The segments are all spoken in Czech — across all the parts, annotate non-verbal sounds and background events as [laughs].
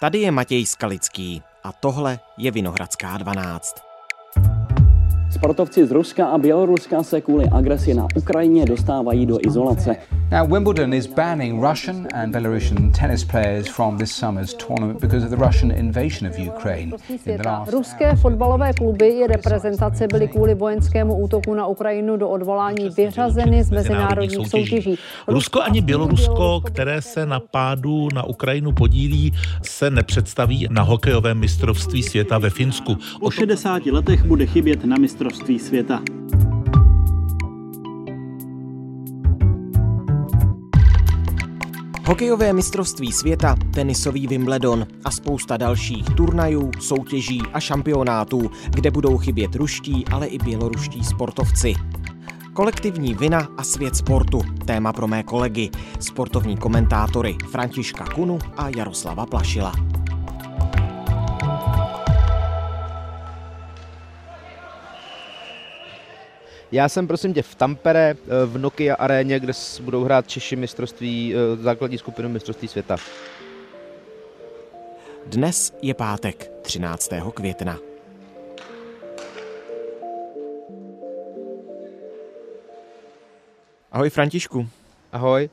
Tady je Matěj Skalický a tohle je Vinohradská 12. Sportovci z Ruska a Běloruska se kvůli agresi na Ukrajině dostávají do izolace. Now, Wimbledon is banning Russian and Belarusian tennis players from this summer's tournament because of the Russian invasion of Ukraine. In the last... Ruské fotbalové kluby i reprezentace byly kvůli vojenskému útoku na Ukrajinu do odvolání vyřazeny z mezinárodních soutěží. Rusko ani Bělorusko, které se na pádu na Ukrajinu podílí, se nepředstaví na hokejovém mistrovství světa ve Finsku. O 60 letech bude chybět na mistrovství světa. Hokejové mistrovství světa, tenisový Wimbledon a spousta dalších turnajů, soutěží a šampionátů, kde budou chybět ruští, ale i běloruští sportovci. Kolektivní vina a svět sportu. Téma pro mé kolegy, sportovní komentátory Františka Kunu a Jaroslava Plašila. Já jsem prosím tě v Tampere, eh, v Nokia aréně, kde budou hrát Češi mistrovství, eh, základní skupinu mistrovství světa. Dnes je pátek, 13. května. Ahoj Františku. Ahoj.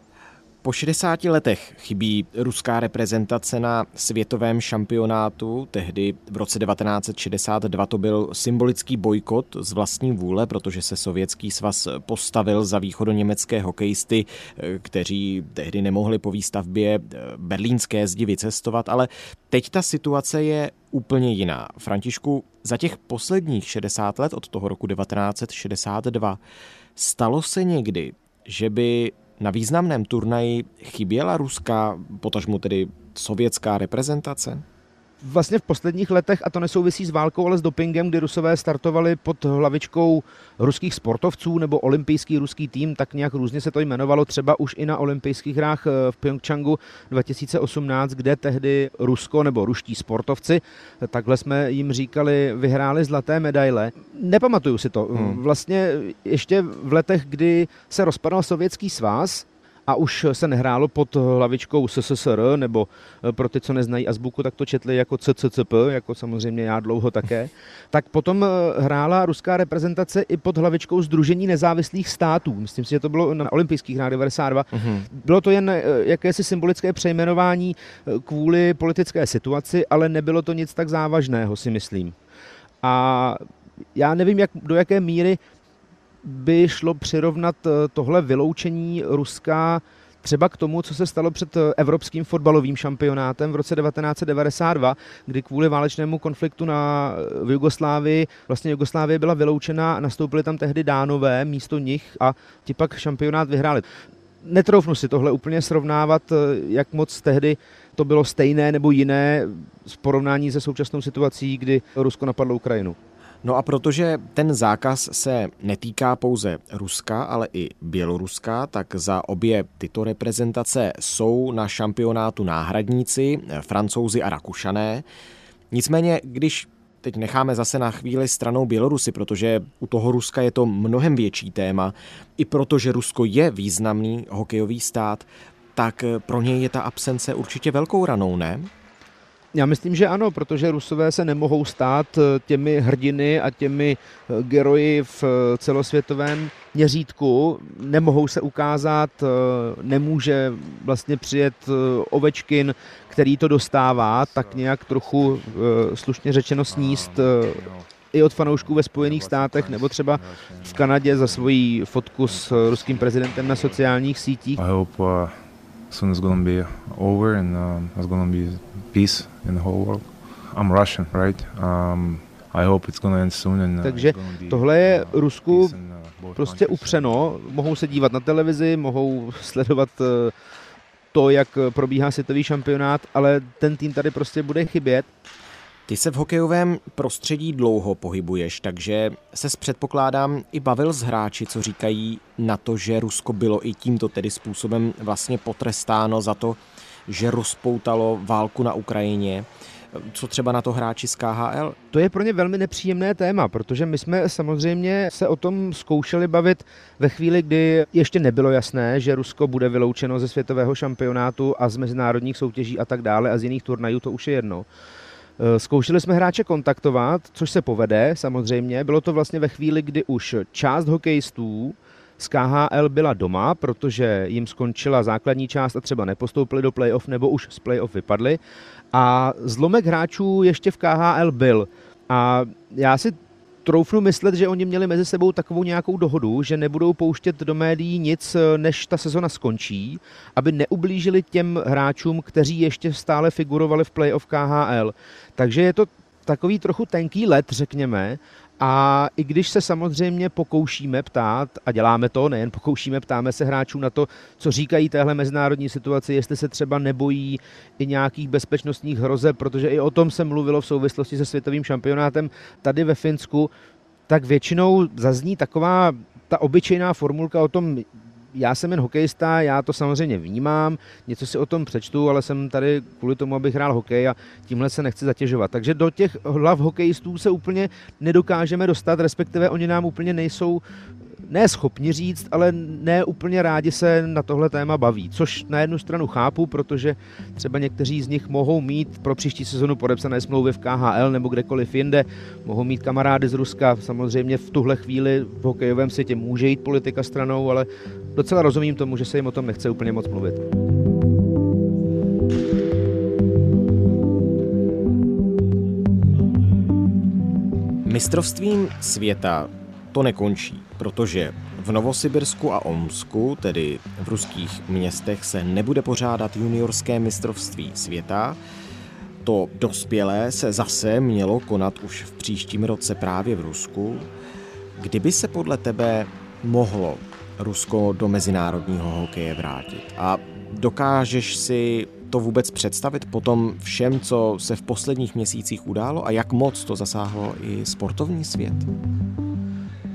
Po 60 letech chybí ruská reprezentace na světovém šampionátu. Tehdy v roce 1962 to byl symbolický bojkot z vlastní vůle, protože se sovětský svaz postavil za východoněmecké hokejisty, kteří tehdy nemohli po výstavbě berlínské zdi vycestovat, ale teď ta situace je úplně jiná. Františku, za těch posledních 60 let od toho roku 1962 stalo se někdy, že by na významném turnaji chyběla ruská, potažmu tedy sovětská reprezentace? Vlastně v posledních letech, a to nesouvisí s válkou, ale s dopingem, kdy Rusové startovali pod hlavičkou ruských sportovců nebo olympijský ruský tým, tak nějak různě se to jmenovalo třeba už i na olympijských hrách eh, v Pyeongchangu 2018, kde tehdy Rusko nebo ruští sportovci, takhle jsme jim říkali, vyhráli zlaté medaile. Nepamatuju si to. Hmm. Vlastně ještě v letech, kdy se rozpadal Sovětský svaz, a už se nehrálo pod hlavičkou SSSR, nebo eh, pro ty, co neznají azbuku, tak to četli jako CCCP, jako samozřejmě já dlouho také, [laughs] tak potom eh, hrála ruská reprezentace i pod hlavičkou Združení nezávislých států. Myslím si, že to bylo na olympijských hrách 92. Mm-hmm. Bylo to jen eh, jakési symbolické přejmenování kvůli politické situaci, ale nebylo to nic tak závažného, si myslím. A já nevím, jak, do jaké míry by šlo přirovnat eh, tohle vyloučení Ruska třeba k tomu, co se stalo před eh, evropským fotbalovým šampionátem v roce 1992, kdy kvůli válečnému konfliktu na, eh, v Jugoslávii, vlastně Jugoslávie byla vyloučena nastoupili tam tehdy dánové místo nich a ti pak šampionát vyhráli. Netroufnu si tohle úplně srovnávat, jak moc tehdy to bylo stejné nebo jiné v porovnání se současnou situací, kdy Rusko napadlo Ukrajinu. No a protože ten zákaz se netýká pouze Ruska, ale i Běloruska, tak za obě tyto reprezentace jsou na šampionátu náhradníci, francouzi a rakušané. Nicméně, když teď necháme zase na chvíli stranou Bělorusy, protože u toho Ruska je to mnohem větší téma, i protože Rusko je významný hokejový stát, tak pro něj je ta absence určitě velkou ranou, ne? Já myslím, že ano, protože Rusové se nemohou stát eh, těmi hrdiny a těmi eh, geroji v eh, celosvětovém měřítku. Nemohou se ukázat, nemůže vlastně přijet Ovečkin, který to dostává, tak nějak trochu slušně řečeno sníst i od fanoušků ve Spojených státech nebo třeba v Kanadě za svoji fotku s ruským prezidentem na sociálních sítích. Soon it's gonna be over and uh, it's gonna be peace in the whole world. I'm Russian, right? Um, I hope it's gonna end soon. And, uh, Takže tohle je uh, Rusku uh, prostě upřeno. Mohou se dívat na televizi, mohou [laughs] sledovat uh, to, jak probíhá světový šampionát, ale ten tým tady prostě bude chybět. Ty se v hokejovém prostředí dlouho pohybuješ, takže se předpokládám i bavil s hráči, co říkají na to, že Rusko bylo i tímto tedy způsobem vlastně potrestáno za to, že rozpoutalo válku na Ukrajině. Co třeba na to hráči z KHL? To je pro ně velmi nepříjemné téma, protože my jsme samozřejmě se o tom zkoušeli bavit ve chvíli, kdy ještě nebylo jasné, že Rusko bude vyloučeno ze světového šampionátu a z mezinárodních soutěží a tak dále a z jiných turnajů, to už je jedno. Eh, zkoušeli jsme hráče kontaktovat, což se povede samozřejmě. Bylo to vlastně ve chvíli, kdy už část hokejistů z KHL byla doma, protože jim skončila základní část a třeba nepostoupili do playoff nebo už z playoff vypadli. A zlomek hráčů ještě v KHL byl. A já si troufnu myslet, že oni měli mezi sebou takovou nějakou dohodu, že nebudou pouštět do médií nic, než ta sezona skončí, aby neublížili těm hráčům, kteří ještě stále figurovali v playoff KHL. Takže je to takový trochu tenký let, řekněme, a i když se samozřejmě pokoušíme ptát, a děláme to, nejen pokoušíme, ptáme se hráčů na to, co říkají téhle mezinárodní situaci, jestli se třeba nebojí i nějakých bezpečnostních hrozeb, protože i o tom se mluvilo v souvislosti se světovým šampionátem tady ve Finsku, tak většinou zazní taková ta obyčejná formulka o tom, já jsem jen hokejista, já to samozřejmě vnímám, něco si o tom přečtu, ale jsem tady kvůli tomu, abych hrál hokej a tímhle se nechci zatěžovat. Takže do těch hlav hokejistů se úplně nedokážeme dostat, respektive oni nám úplně nejsou ne schopni říct, ale ne úplně rádi se na tohle téma baví. Což na jednu stranu chápu, protože třeba někteří z nich mohou mít pro příští sezonu podepsané smlouvy v KHL nebo kdekoliv jinde, mohou mít kamarády z Ruska. Samozřejmě v tuhle chvíli v hokejovém světě může jít politika stranou, ale docela rozumím tomu, že se jim o tom nechce úplně moc mluvit. Mistrovstvím světa to nekončí, protože v Novosibirsku a Omsku, tedy v ruských městech, se nebude pořádat juniorské mistrovství světa. To dospělé se zase mělo konat už v příštím roce právě v Rusku. Kdyby se podle tebe mohlo Rusko do mezinárodního hokeje vrátit? A dokážeš si to vůbec představit po tom všem, co se v posledních měsících událo a jak moc to zasáhlo i sportovní svět?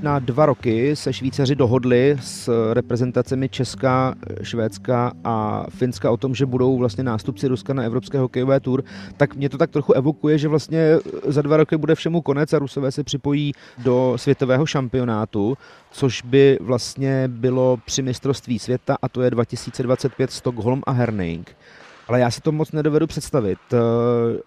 Na dva roky se Švýcaři dohodli s reprezentacemi Česka, Švédska a Finska o tom, že budou vlastně nástupci Ruska na Evropské hokejové tour, tak mě to tak trochu evokuje, že vlastně za dva roky bude všemu konec a Rusové se připojí do světového šampionátu, což by vlastně bylo při mistrovství světa a to je 2025 Stockholm a Herning ale já si to moc nedovedu představit. Eh,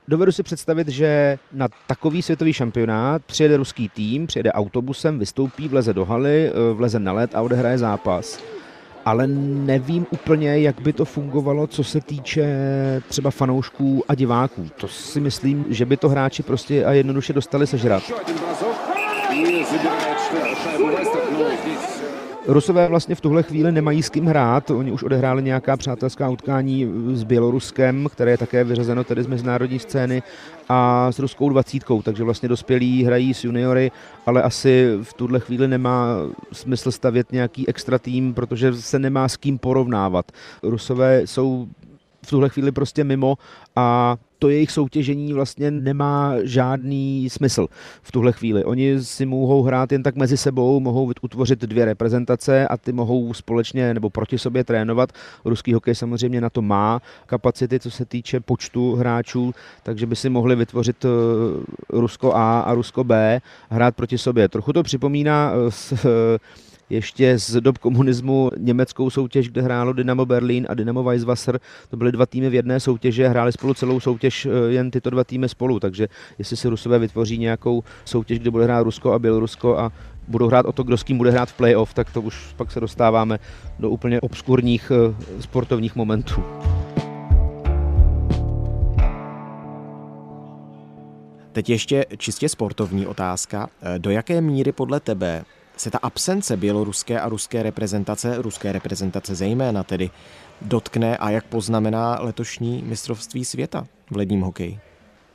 dovedu si představit, že na takový světový šampionát přijede ruský tým, přijede autobusem, vystoupí, vleze do haly, eh, vleze na led a odehraje zápas. Ale nevím úplně, jak by to fungovalo, co se týče třeba fanoušků a diváků. To si myslím, že by to hráči prostě a jednoduše dostali sežrat. Rusové vlastně v tuhle chvíli nemají s kým hrát. Oni už odehráli nějaká přátelská utkání s Běloruskem, které je také vyřazeno tedy z mezinárodní scény a s ruskou dvacítkou, takže vlastně dospělí hrají s juniory, ale asi v tuhle chvíli nemá smysl stavět nějaký extra tým, protože se nemá s kým porovnávat. Rusové jsou v tuhle chvíli prostě mimo a to jejich soutěžení vlastně nemá žádný smysl v tuhle chvíli. Oni si mohou hrát jen tak mezi sebou, mohou utvořit dvě reprezentace a ty mohou společně nebo proti sobě trénovat. Ruský hokej samozřejmě na to má kapacity, co se týče počtu hráčů, takže by si mohli vytvořit eh, Rusko A a Rusko B, hrát proti sobě. Trochu to připomíná eh, s ještě z dob komunismu německou soutěž, kde hrálo Dynamo Berlin a Dynamo Weisswasser. To byly dva týmy v jedné soutěži hráli spolu celou soutěž eh, jen tyto dva týmy spolu. Takže jestli si Rusové vytvoří nějakou soutěž, kde bude hrát Rusko a Bělorusko a budou hrát o to, kdo s kým bude hrát v playoff, tak to už pak se dostáváme do úplně obskurních eh, sportovních momentů. Teď ještě čistě sportovní otázka. Eh, do jaké míry podle tebe se ta absence běloruské a ruské reprezentace, ruské reprezentace zejména tedy, dotkne a jak poznamená letošní mistrovství světa v ledním hokeji?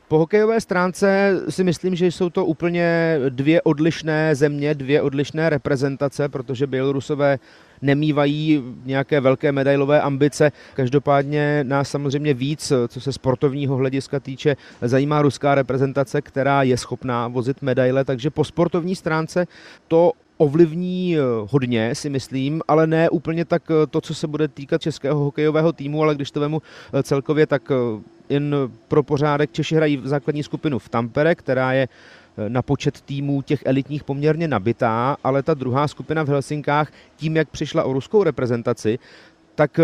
Po hokejové stránce si myslím, že jsou to úplně dvě odlišné země, dvě odlišné reprezentace, protože Bělorusové nemývají nějaké velké medailové ambice. Každopádně nás samozřejmě víc, co se sportovního hlediska týče, zajímá ruská reprezentace, která je schopná vozit medaile, takže po sportovní stránce to ovlivní eh, hodně, si myslím, ale ne úplně tak eh, to, co se bude týkat českého hokejového týmu, ale když to vemu eh, celkově, tak jen pro pořádek Češi hrají v základní skupinu v Tampere, která je na počet týmů těch elitních poměrně nabitá, ale ta druhá skupina v Helsinkách, tím, jak přišla o ruskou reprezentaci, tak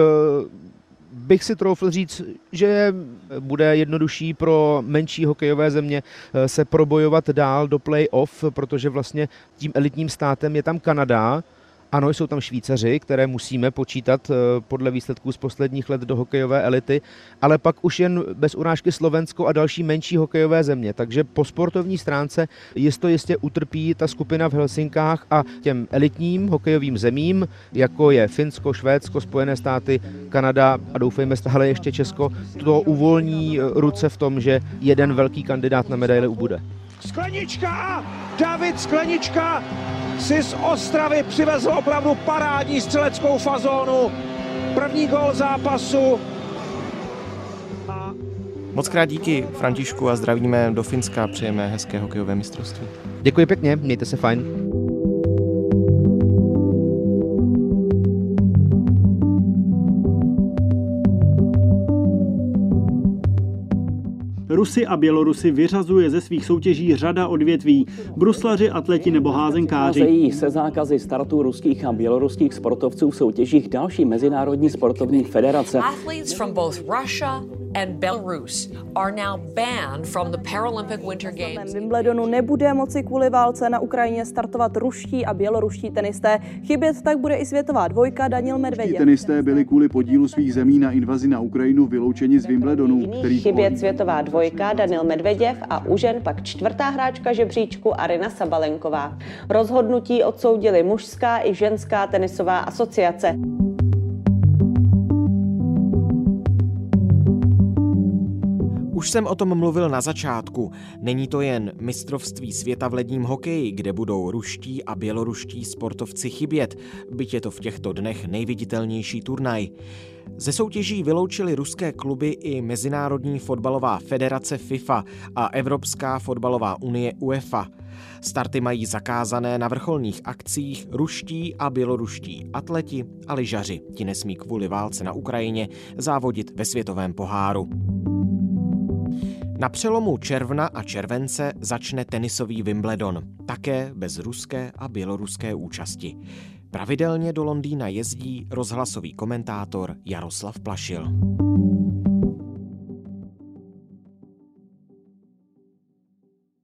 bych si troufl říct, že bude jednodušší pro menší hokejové země eh, se probojovat dál do play-off, protože vlastně tím elitním státem je tam Kanada, ano, jsou tam Švýcaři, které musíme počítat eh, podle výsledků z posledních let do hokejové elity, ale pak už jen bez urážky Slovensko a další menší hokejové země. Takže po sportovní stránce jisto jistě utrpí ta skupina v Helsinkách a těm elitním hokejovým zemím, jako je Finsko, Švédsko, Spojené státy, Kanada a doufejme stále ještě Česko, to uvolní ruce v tom, že jeden velký kandidát na medaili ubude. Sklenička a David Sklenička si z Ostravy přivezl opravdu parádní střeleckou fazónu. První gol zápasu. Moc krát díky Františku a zdravíme do Finska, přejeme hezké hokejové mistrovství. Děkuji pěkně, mějte se fajn. Rusy a Bělorusy vyřazuje ze svých soutěží řada odvětví. Bruslaři, atleti nebo házenkáři. se zákazy startu ruských a běloruských sportovců v soutěžích další mezinárodní sportovní federace. Athletes from both Russia and Belarus are now banned from the Paralympic Winter Games. Wimbledonu nebude moci kvůli válce na Ukrajině startovat ruští a běloruští tenisté. Chybět tak bude i světová dvojka Daniel Medveděv. Tenisté byli kvůli podílu svých zemí na invazi na Ukrajinu vyloučeni z Wimbledonu, který chybět světová dvojka Daniel Medveděv a u žen pak čtvrtá hráčka žebříčku Arina Sabalenková. Rozhodnutí odsoudili mužská i ženská tenisová asociace. Už jsem o tom mluvil na začátku. Není to jen mistrovství světa v ledním hokeji, kde budou ruští a běloruští sportovci chybět, byť je to v těchto dnech nejviditelnější turnaj. Ze soutěží vyloučili ruské kluby i Mezinárodní fotbalová federace FIFA a Evropská fotbalová unie UEFA. Starty mají zakázané na vrcholných akcích ruští a běloruští atleti a lyžaři. Ti nesmí kvůli válce na Ukrajině závodit ve světovém poháru. Na přelomu června a července začne tenisový Wimbledon, také bez ruské a běloruské účasti. Pravidelně do Londýna jezdí rozhlasový komentátor Jaroslav Plašil.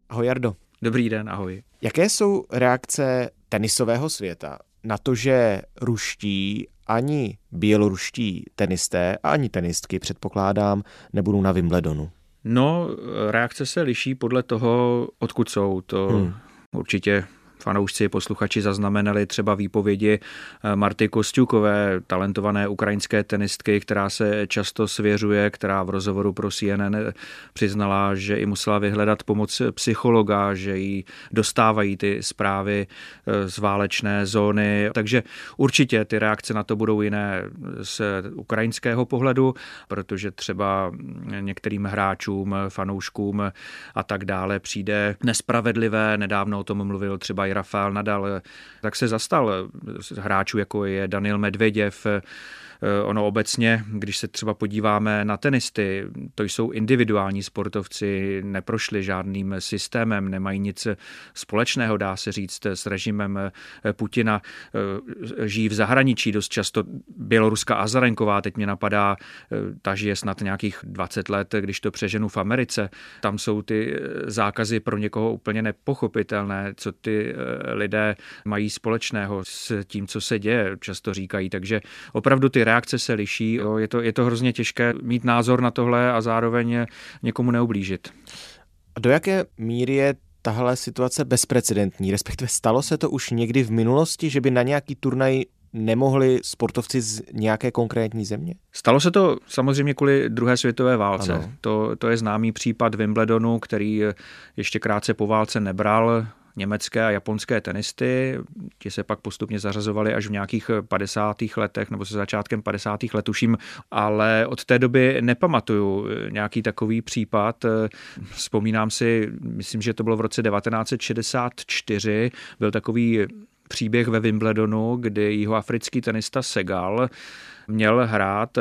Ahoj Jardo. Dobrý den, ahoj. Jaké jsou reakce tenisového světa na to, že ruští ani běloruští tenisté a ani tenistky, předpokládám, nebudou na Wimbledonu? No, reakce se liší podle toho, odkud jsou. To hmm. určitě fanoušci, posluchači zaznamenali třeba výpovědi eh, Marty Kostěukové, talentované ukrajinské tenistky, která se často svěřuje, která v rozhovoru pro CNN přiznala, že i musela vyhledat pomoc psychologa, že jí dostávají ty zprávy eh, z válečné zóny. Takže určitě ty reakce na to budou jiné z ukrajinského pohledu, protože třeba některým hráčům, fanouškům a tak dále přijde nespravedlivé. Nedávno o tom mluvil třeba Rafael Nadal, tak se zastal hráčů, jako je Daniel Medveděv, Eh, ono obecně, když se třeba podíváme na tenisty, to jsou individuální sportovci, neprošli žádným systémem, nemají nic společného, dá se říct, s režimem eh, Putina. Eh, žijí v zahraničí dost často. Běloruska Azarenková, teď mě napadá, ta žije snad nějakých 20 let, když to přeženu v Americe. Tam jsou ty zákazy pro někoho úplně nepochopitelné, co ty lidé mají společného s tím, co se děje, často říkají. Takže opravdu ty reakce se liší. Jo. Je, to, je to hrozně těžké mít názor na tohle a zároveň někomu neublížit. A do jaké míry je tahle situace bezprecedentní? Respektive stalo se to už někdy v minulosti, že by na nějaký turnaj nemohli sportovci z nějaké konkrétní země? Stalo se to samozřejmě kvůli druhé světové válce. To, to je známý případ Wimbledonu, který ještě krátce po válce nebral německé a japonské tenisty. Ti se pak postupně zařazovali až v nějakých 50. letech nebo se začátkem 50. let, tuším, ale od té doby nepamatuju nějaký takový případ. Vzpomínám si, myslím, že to bylo v roce 1964, byl takový příběh ve Wimbledonu, kdy jihoafrický tenista Segal měl hrát,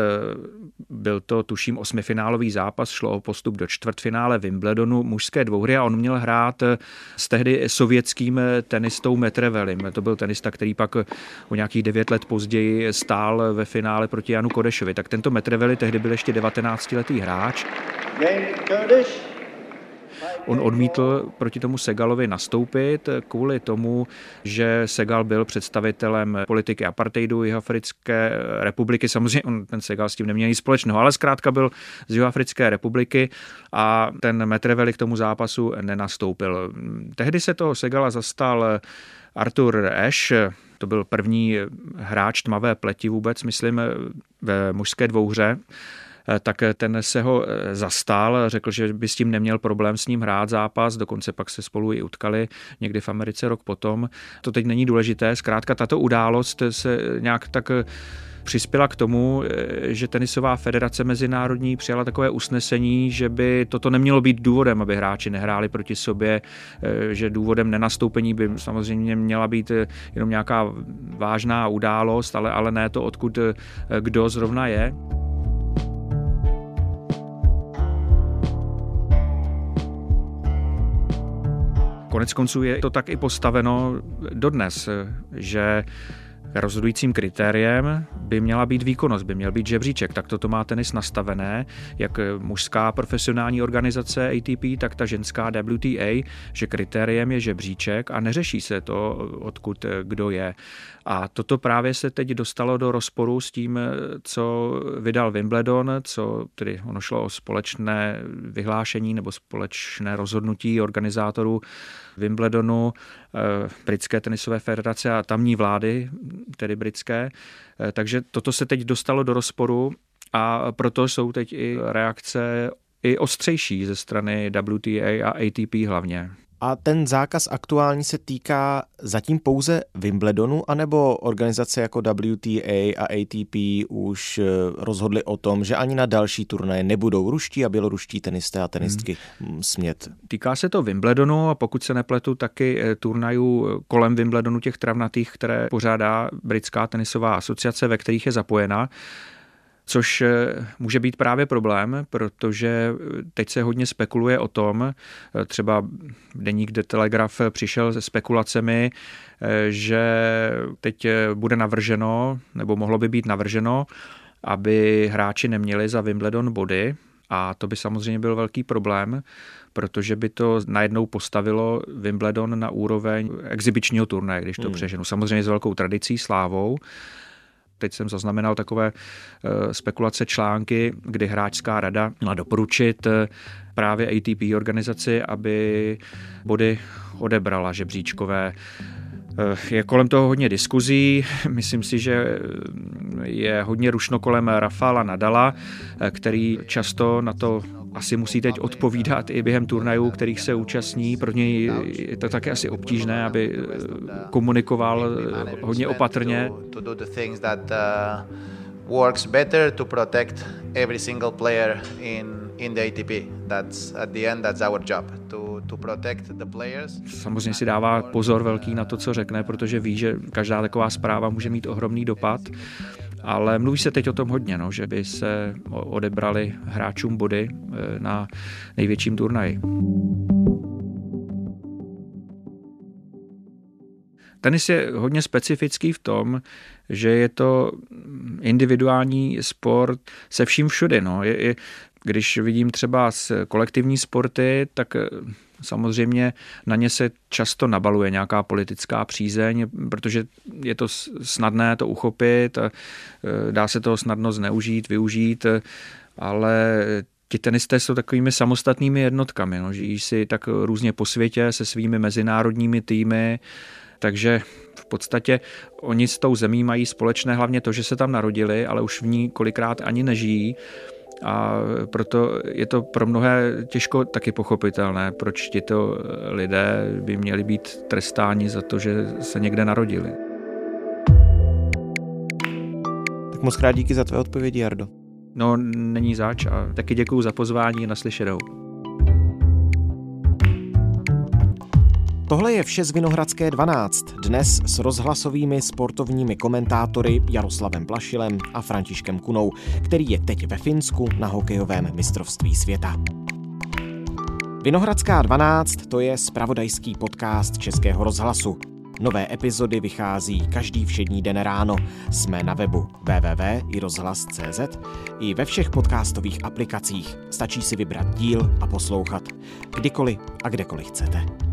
byl to tuším osmifinálový zápas, šlo o postup do čtvrtfinále Wimbledonu mužské dvouhry a on měl hrát s tehdy sovětským tenistou Metrevelim. To byl tenista, který pak o nějakých devět let později stál ve finále proti Janu Kodešovi. Tak tento Metreveli tehdy byl ještě 19-letý hráč. On odmítl proti tomu Segalovi nastoupit kvůli tomu, že Segal byl představitelem politiky apartheidu Jihoafrické republiky. Samozřejmě on, ten Segal s tím neměl nic společného, ale zkrátka byl z Jihoafrické republiky a ten Metreveli k tomu zápasu nenastoupil. Tehdy se toho Segala zastal Arthur Ashe, to byl první hráč tmavé pleti vůbec, myslím, ve mužské dvouhře tak ten se ho eh, zastal, řekl, že by s tím neměl problém s ním hrát zápas, dokonce pak se spolu i utkali někdy v Americe rok potom. To teď není důležité, zkrátka tato událost se nějak tak eh, přispěla k tomu, že tenisová federace mezinárodní přijala takové usnesení, že by toto nemělo být důvodem, aby hráči nehráli proti sobě, že důvodem nenastoupení by samozřejmě měla být jenom nějaká vážná událost, ale, ale ne to, odkud kdo zrovna je. Konec konců je to tak i postaveno dodnes, že rozhodujícím kritériem by měla být výkonnost, by měl být žebříček. Tak toto má tenis nastavené, jak mužská profesionální organizace ATP, tak ta ženská WTA, že kritériem je žebříček a neřeší se to, odkud kdo je. A toto právě se teď dostalo do rozporu s tím, co vydal Wimbledon, co tedy ono šlo o společné vyhlášení nebo společné rozhodnutí organizátorů Wimbledonu, eh, britské tenisové federace a tamní vlády, tedy britské. Eh, takže toto se teď dostalo do rozporu a proto jsou teď i reakce i ostřejší ze strany WTA a ATP hlavně. A ten zákaz aktuální se týká zatím pouze Wimbledonu, anebo organizace jako WTA a ATP už eh, rozhodly o tom, že ani na další turnaje nebudou ruští a běloruští tenisté a tenistky hmm. smět? Týká se to Wimbledonu a pokud se nepletu, taky eh, turnajů eh, kolem Wimbledonu těch travnatých, které pořádá britská tenisová asociace, ve kterých je zapojena což eh, může být právě problém, protože teď se hodně spekuluje o tom, eh, třeba deník The Telegraph přišel se spekulacemi, eh, že teď bude navrženo, nebo mohlo by být navrženo, aby hráči neměli za Wimbledon body, a to by samozřejmě byl velký problém, protože by to najednou postavilo Wimbledon na úroveň exibičního turnaje, když to hmm. přeženu. Samozřejmě s velkou tradicí, slávou, teď jsem zaznamenal takové eh, spekulace články, kdy hráčská rada měla doporučit eh, právě ATP organizaci, aby body odebrala žebříčkové eh, je kolem toho hodně diskuzí. [laughs] Myslím si, že je hodně rušno kolem Rafala Nadala, který často na to asi musí teď odpovídat i během turnajů, kterých se účastní. Pro něj je to také asi obtížné, aby eh, komunikoval eh, hodně opatrně. works better to protect every single player in in the ATP. That's at the end that's our job to. Samozřejmě si dává pozor velký na to, co řekne, protože ví, že každá taková zpráva může mít ohromný dopad ale mluví se teď o tom hodně, no, že by se odebrali hráčům body eh, na největším turnaji. Tenis je hodně specifický v tom, že je to individuální sport se vším všude. No. Je, je, když vidím třeba kolektivní sporty, tak eh, Samozřejmě na ně se často nabaluje nějaká politická přízeň, protože je to snadné to uchopit, e, dá se to snadno zneužít, využít, ale ti tenisté jsou takovými samostatnými jednotkami, no, žijí si tak různě po světě se svými mezinárodními týmy, takže v podstatě oni s tou zemí mají společné hlavně to, že se tam narodili, ale už v ní kolikrát ani nežijí a proto je to pro mnohé těžko taky pochopitelné, proč tito lidé by měli být trestáni za to, že se někde narodili. Tak moc krát díky za tvé odpovědi, Jardo. No, není zač a taky děkuji za pozvání naslyšenou. Tohle je vše z Vinohradské 12. Dnes s rozhlasovými sportovními komentátory Jaroslavem Plašilem a Františkem Kunou, který je teď ve Finsku na hokejovém mistrovství světa. Vinohradská 12 to je spravodajský podcast Českého rozhlasu. Nové epizody vychází každý všední den ráno. Jsme na webu www.irozhlas.cz i ve všech podcastových aplikacích. Stačí si vybrat díl a poslouchat kdykoliv a kdekoliv chcete.